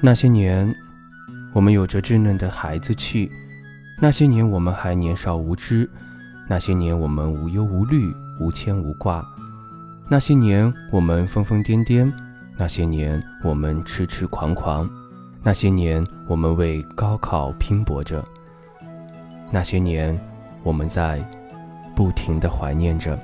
那些年，我们有着稚嫩的孩子气；那些年，我们还年少无知；那些年，我们无忧无虑、无牵无挂；那些年，我们疯疯癫癫；那些年，我们痴痴狂狂；那些年，我们为高考拼搏着；那些年，我们在不停地怀念着。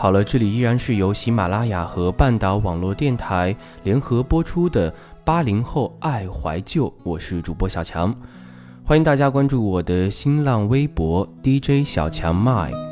好了，这里依然是由喜马拉雅和半岛网络电台联合播出的八零后爱怀旧，我是主播小强，欢迎大家关注我的新浪微博 DJ 小强麦。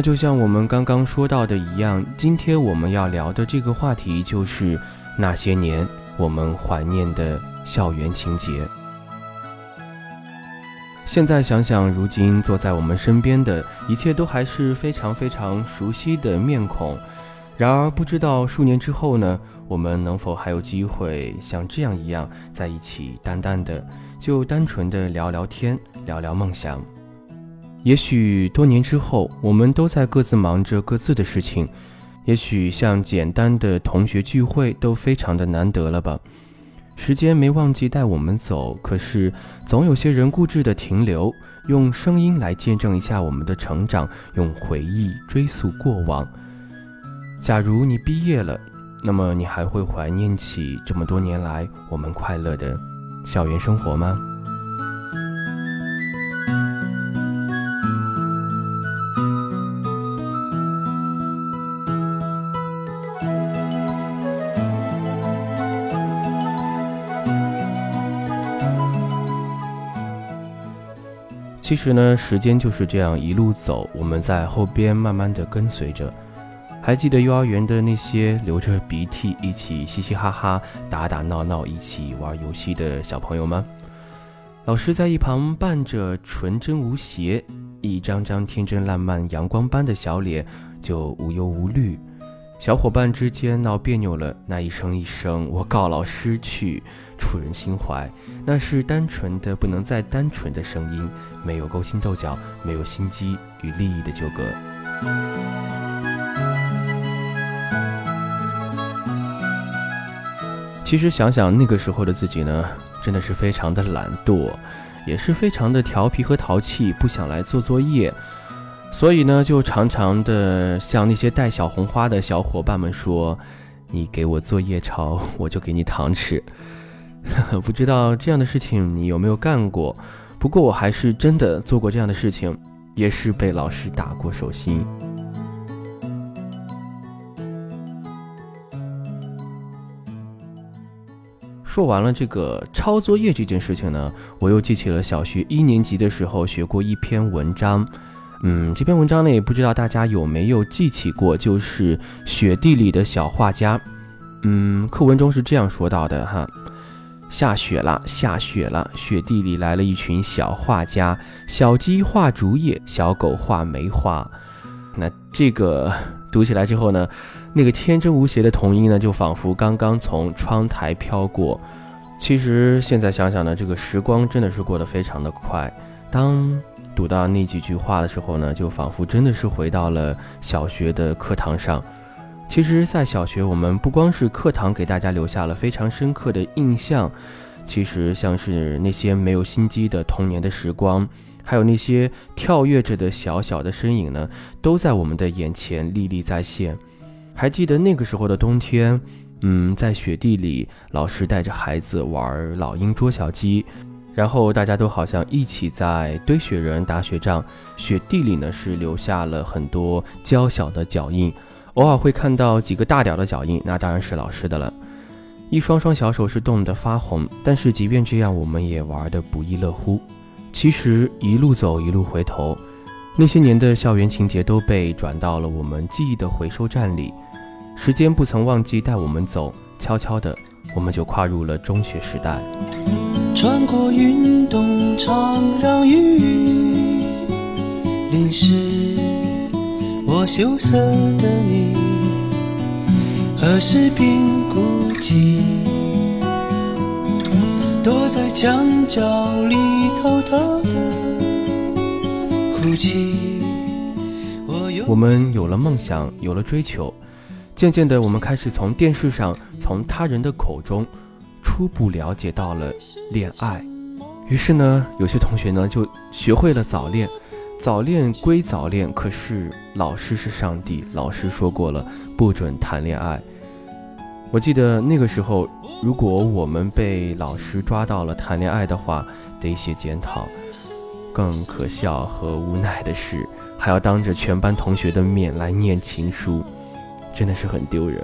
那就像我们刚刚说到的一样，今天我们要聊的这个话题就是那些年我们怀念的校园情节。现在想想，如今坐在我们身边的一切都还是非常非常熟悉的面孔。然而，不知道数年之后呢，我们能否还有机会像这样一样在一起，淡淡的就单纯的聊聊天，聊聊梦想。也许多年之后，我们都在各自忙着各自的事情。也许像简单的同学聚会都非常的难得了吧？时间没忘记带我们走，可是总有些人固执的停留，用声音来见证一下我们的成长，用回忆追溯过往。假如你毕业了，那么你还会怀念起这么多年来我们快乐的校园生活吗？其实呢，时间就是这样一路走，我们在后边慢慢的跟随着。还记得幼儿园的那些流着鼻涕一起嘻嘻哈哈、打打闹闹、一起玩游戏的小朋友吗？老师在一旁伴着纯真无邪，一张张天真烂漫、阳光般的小脸就无忧无虑。小伙伴之间闹别扭了，那一声一声“我告老师去”，触人心怀。那是单纯的不能再单纯的声音，没有勾心斗角，没有心机与利益的纠葛。其实想想那个时候的自己呢，真的是非常的懒惰，也是非常的调皮和淘气，不想来做作业。所以呢，就常常的向那些带小红花的小伙伴们说：“你给我作业抄，我就给你糖吃。” 不知道这样的事情你有没有干过？不过我还是真的做过这样的事情，也是被老师打过手心。说完了这个抄作业这件事情呢，我又记起了小学一年级的时候学过一篇文章。嗯，这篇文章呢，也不知道大家有没有记起过，就是雪地里的小画家。嗯，课文中是这样说到的哈：下雪了，下雪了，雪地里来了一群小画家，小鸡画竹叶，小狗画梅花。那这个读起来之后呢，那个天真无邪的童音呢，就仿佛刚刚从窗台飘过。其实现在想想呢，这个时光真的是过得非常的快。当读到那几句话的时候呢，就仿佛真的是回到了小学的课堂上。其实，在小学，我们不光是课堂给大家留下了非常深刻的印象，其实像是那些没有心机的童年的时光，还有那些跳跃着的小小的身影呢，都在我们的眼前历历在现。还记得那个时候的冬天，嗯，在雪地里，老师带着孩子玩老鹰捉小鸡。然后大家都好像一起在堆雪人、打雪仗，雪地里呢是留下了很多娇小的脚印，偶尔会看到几个大点的脚印，那当然是老师的了。一双双小手是冻得发红，但是即便这样，我们也玩得不亦乐乎。其实一路走一路回头，那些年的校园情节都被转到了我们记忆的回收站里，时间不曾忘记带我们走，悄悄的，我们就跨入了中学时代。穿过运动场，让雨淋湿我羞涩的你，何时变孤寂？躲在墙角里偷偷的哭泣。我们有了梦想，有了追求，渐渐的，我们开始从电视上，从他人的口中，初步了解到了恋爱。于是呢，有些同学呢就学会了早恋。早恋归早恋，可是老师是上帝，老师说过了，不准谈恋爱。我记得那个时候，如果我们被老师抓到了谈恋爱的话，得写检讨。更可笑和无奈的是，还要当着全班同学的面来念情书，真的是很丢人。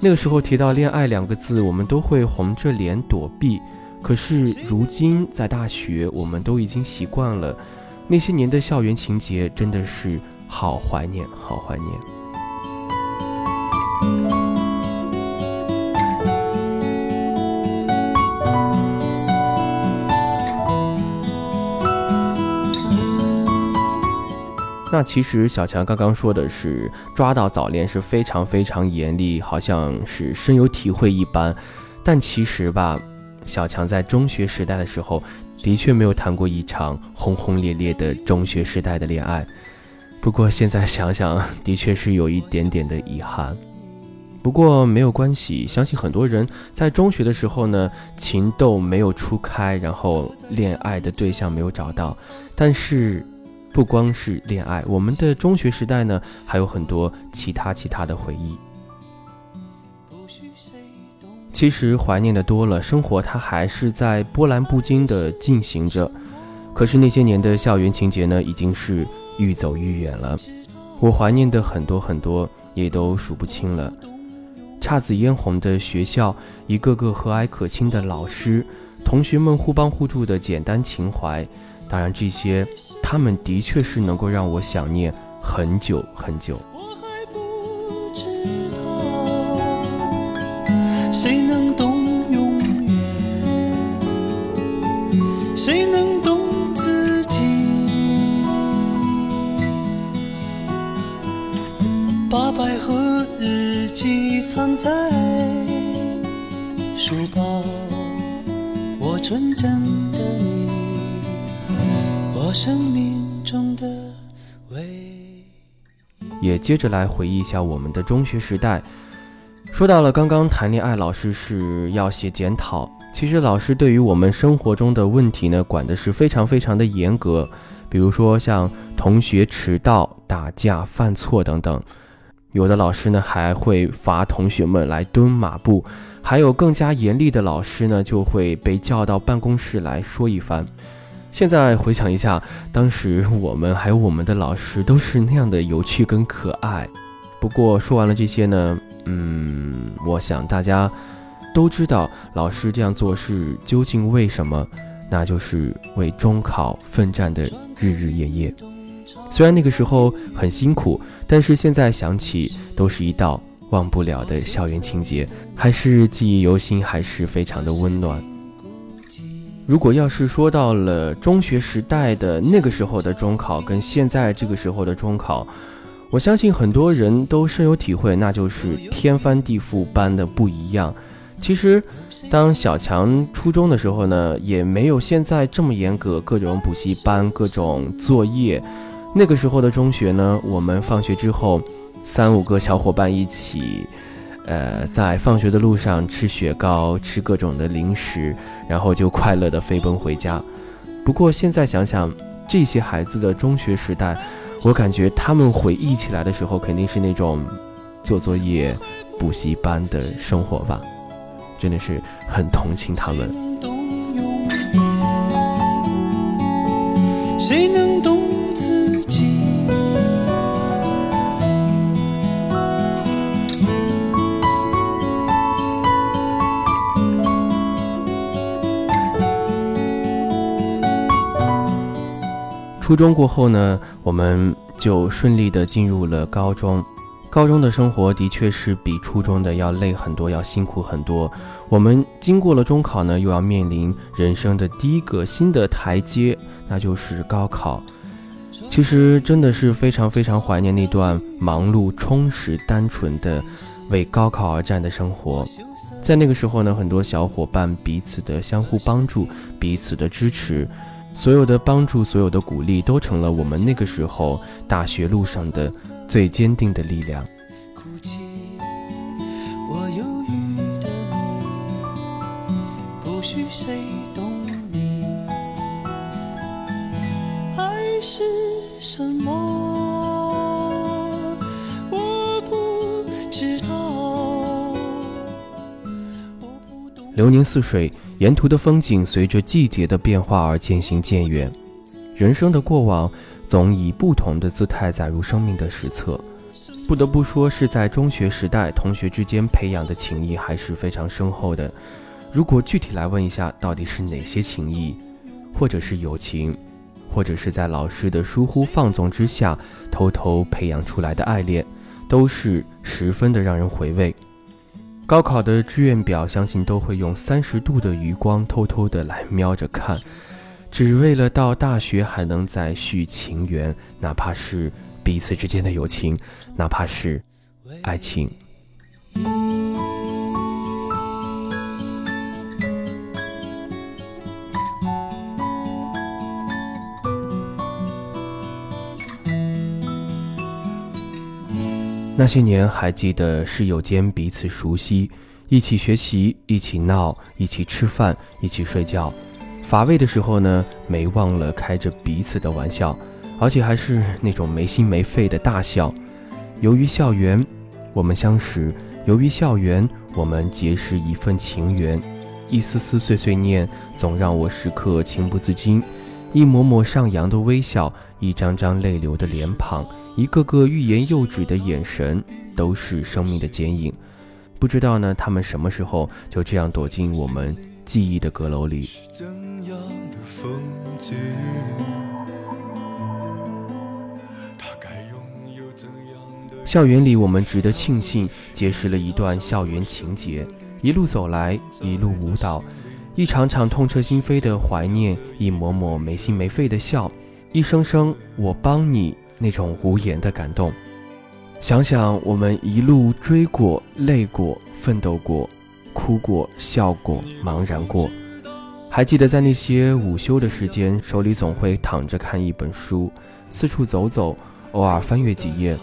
那个时候提到恋爱两个字，我们都会红着脸躲避。可是如今在大学，我们都已经习惯了。那些年的校园情节，真的是好怀念，好怀念。那其实小强刚刚说的是抓到早恋是非常非常严厉，好像是深有体会一般。但其实吧，小强在中学时代的时候。的确没有谈过一场轰轰烈烈的中学时代的恋爱，不过现在想想，的确是有一点点的遗憾。不过没有关系，相信很多人在中学的时候呢，情窦没有初开，然后恋爱的对象没有找到。但是，不光是恋爱，我们的中学时代呢，还有很多其他其他的回忆。其实怀念的多了，生活它还是在波澜不惊的进行着。可是那些年的校园情节呢，已经是愈走愈远了。我怀念的很多很多，也都数不清了。姹紫嫣红的学校，一个个和蔼可亲的老师，同学们互帮互助的简单情怀。当然，这些他们的确是能够让我想念很久很久。谁能懂自己？把百合日记藏在书包，我纯真的你，我生命中的唯一。也接着来回忆一下我们的中学时代。说到了刚刚谈恋爱，老师是要写检讨。其实老师对于我们生活中的问题呢，管的是非常非常的严格。比如说像同学迟到、打架、犯错等等，有的老师呢还会罚同学们来蹲马步，还有更加严厉的老师呢就会被叫到办公室来说一番。现在回想一下，当时我们还有我们的老师都是那样的有趣跟可爱。不过说完了这些呢。嗯，我想大家都知道老师这样做是究竟为什么，那就是为中考奋战的日日夜夜。虽然那个时候很辛苦，但是现在想起都是一道忘不了的校园情节，还是记忆犹新，还是非常的温暖。如果要是说到了中学时代的那个时候的中考，跟现在这个时候的中考。我相信很多人都深有体会，那就是天翻地覆般的不一样。其实，当小强初中的时候呢，也没有现在这么严格，各种补习班、各种作业。那个时候的中学呢，我们放学之后，三五个小伙伴一起，呃，在放学的路上吃雪糕，吃各种的零食，然后就快乐的飞奔回家。不过现在想想，这些孩子的中学时代。我感觉他们回忆起来的时候，肯定是那种做作业、补习班的生活吧，真的是很同情他们。谁能懂自己？初中过后呢，我们就顺利的进入了高中。高中的生活的确是比初中的要累很多，要辛苦很多。我们经过了中考呢，又要面临人生的第一个新的台阶，那就是高考。其实真的是非常非常怀念那段忙碌、充实、单纯的为高考而战的生活。在那个时候呢，很多小伙伴彼此的相互帮助，彼此的支持，所有的帮助，所有的鼓励，都成了我们那个时候大学路上的最坚定的力量。流年似水，沿途的风景随着季节的变化而渐行渐远。人生的过往总以不同的姿态载入生命的史册。不得不说，是在中学时代，同学之间培养的情谊还是非常深厚的。如果具体来问一下，到底是哪些情谊，或者是友情，或者是在老师的疏忽放纵之下偷偷培养出来的爱恋，都是十分的让人回味。高考的志愿表，相信都会用三十度的余光偷偷的来瞄着看，只为了到大学还能再续情缘，哪怕是彼此之间的友情，哪怕是爱情。那些年，还记得室友间彼此熟悉，一起学习，一起闹，一起吃饭，一起睡觉。乏味的时候呢，没忘了开着彼此的玩笑，而且还是那种没心没肺的大笑。由于校园，我们相识；由于校园，我们结识一份情缘。一丝丝碎碎念，总让我时刻情不自禁。一抹抹上扬的微笑，一张张泪流的脸庞。一个个欲言又止的眼神，都是生命的剪影。不知道呢，他们什么时候就这样躲进我们记忆的阁楼里？风景校园里，我们值得庆幸，结识了一段校园情节。一路走来，一路舞蹈，一场场痛彻心扉的怀念，一抹抹没心没肺的笑，一声声我帮你。那种无言的感动，想想我们一路追过、累过、奋斗过、哭过、笑过、茫然过，还记得在那些午休的时间，手里总会躺着看一本书，四处走走，偶尔翻阅几页，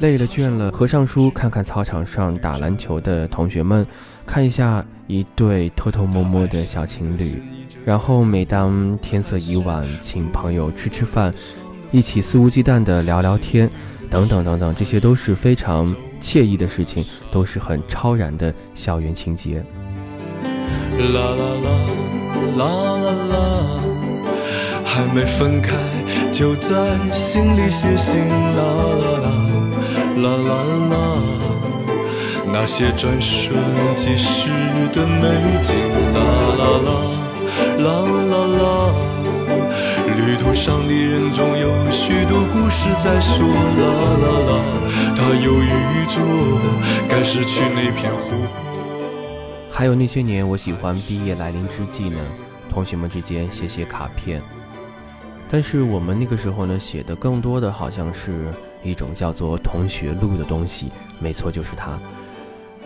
累了倦了，合上书，看看操场上打篮球的同学们，看一下一对偷偷摸摸的小情侣，然后每当天色已晚，请朋友吃吃饭。一起肆无忌惮的聊聊天，等等等等，这些都是非常惬意的事情，都是很超然的校园情节。啦啦啦啦啦啦，还没分开就在心里写信。啦啦啦啦啦啦，那些转瞬即逝的美景。啦啦啦啦啦啦。旅途上的人总有许多故事在说，啦啦啦，他犹豫着该失去那片湖泊。还有那些年，我喜欢毕业来临之际呢，同学们之间写写卡片。但是我们那个时候呢，写的更多的好像是一种叫做同学录的东西，没错，就是它。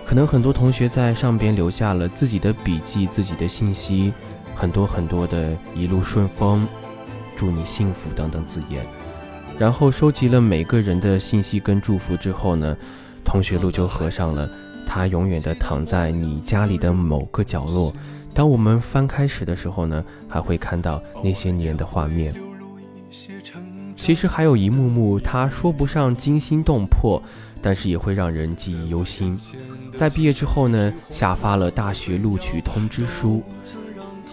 可能很多同学在上边留下了自己的笔记、自己的信息，很多很多的一路顺风。祝你幸福等等字眼，然后收集了每个人的信息跟祝福之后呢，同学录就合上了。它永远的躺在你家里的某个角落。当我们翻开时的时候呢，还会看到那些年的画面。其实还有一幕幕，他说不上惊心动魄，但是也会让人记忆犹新。在毕业之后呢，下发了大学录取通知书，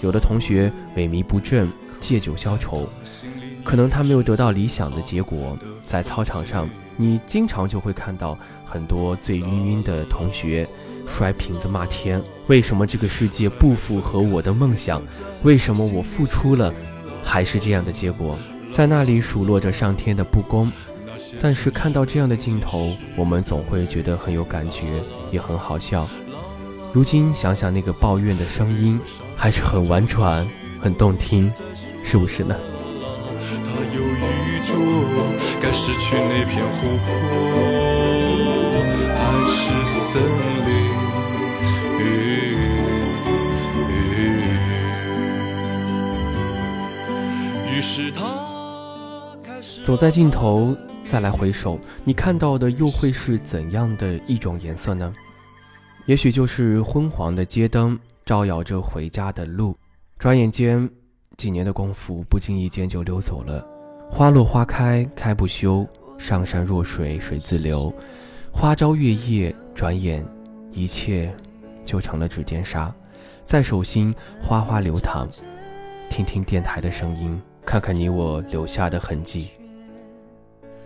有的同学萎靡不振。借酒消愁，可能他没有得到理想的结果。在操场上，你经常就会看到很多醉晕晕的同学摔瓶子骂天：为什么这个世界不符合我的梦想？为什么我付出了，还是这样的结果？在那里数落着上天的不公。但是看到这样的镜头，我们总会觉得很有感觉，也很好笑。如今想想那个抱怨的声音，还是很婉转，很动听。是不是呢？该失去那片湖泊，还是森林？于是他开始走在尽头，再来回首，你看到的又会是怎样的一种颜色呢？也许就是昏黄的街灯照耀着回家的路。转眼间，几年的功夫不经意间就溜走了。花落花开，开不休；上善若水，水自流。花朝月夜，转眼一切就成了指尖沙，在手心哗哗流淌。听听电台的声音，看看你我留下的痕迹。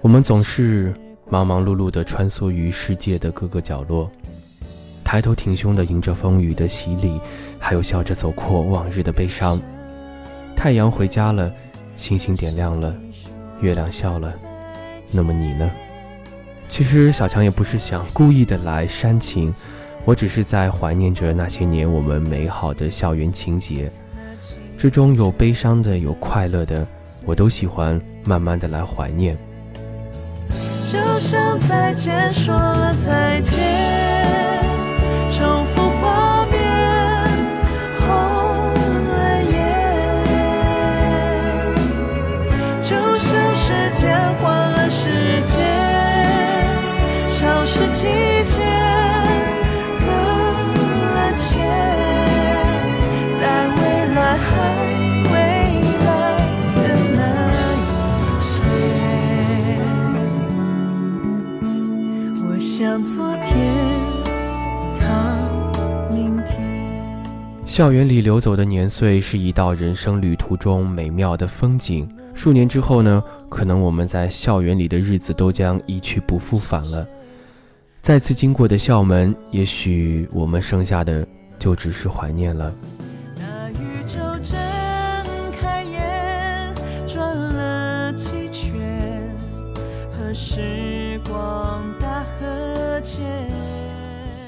我们总是忙忙碌碌地穿梭于世界的各个角落，抬头挺胸地迎着风雨的洗礼，还有笑着走过往日的悲伤。太阳回家了，星星点亮了，月亮笑了。那么你呢？其实小强也不是想故意的来煽情，我只是在怀念着那些年我们美好的校园情节。之中有悲伤的，有快乐的，我都喜欢慢慢的来怀念。就像再见，说再见，校园里流走的年岁是一道人生旅途中美妙的风景。数年之后呢，可能我们在校园里的日子都将一去不复返了。再次经过的校门，也许我们剩下的就只是怀念了。那宇宙睁开眼，转了几圈，和时光大和解。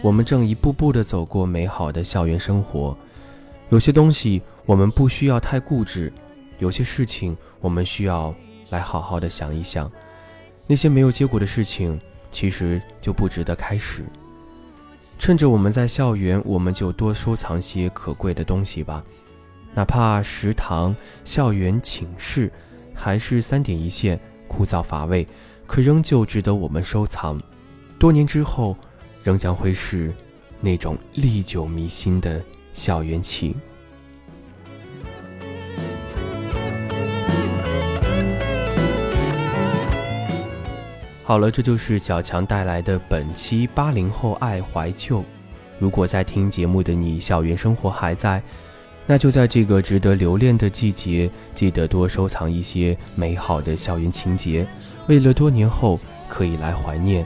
我们正一步步地走过美好的校园生活，有些东西我们不需要太固执，有些事情我们需要来好好的想一想。那些没有结果的事情，其实就不值得开始。趁着我们在校园，我们就多收藏些可贵的东西吧，哪怕食堂、校园寝室还是三点一线，枯燥乏味，可仍旧值得我们收藏。多年之后。仍将会是那种历久弥新的校园情。好了，这就是小强带来的本期八零后爱怀旧。如果在听节目的你，校园生活还在，那就在这个值得留恋的季节，记得多收藏一些美好的校园情节，为了多年后可以来怀念。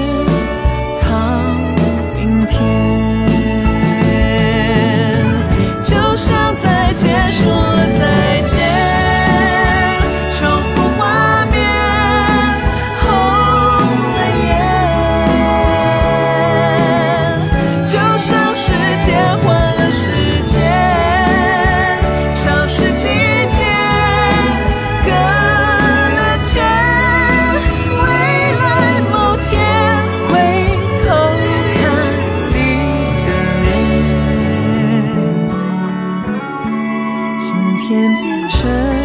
到明天，天变成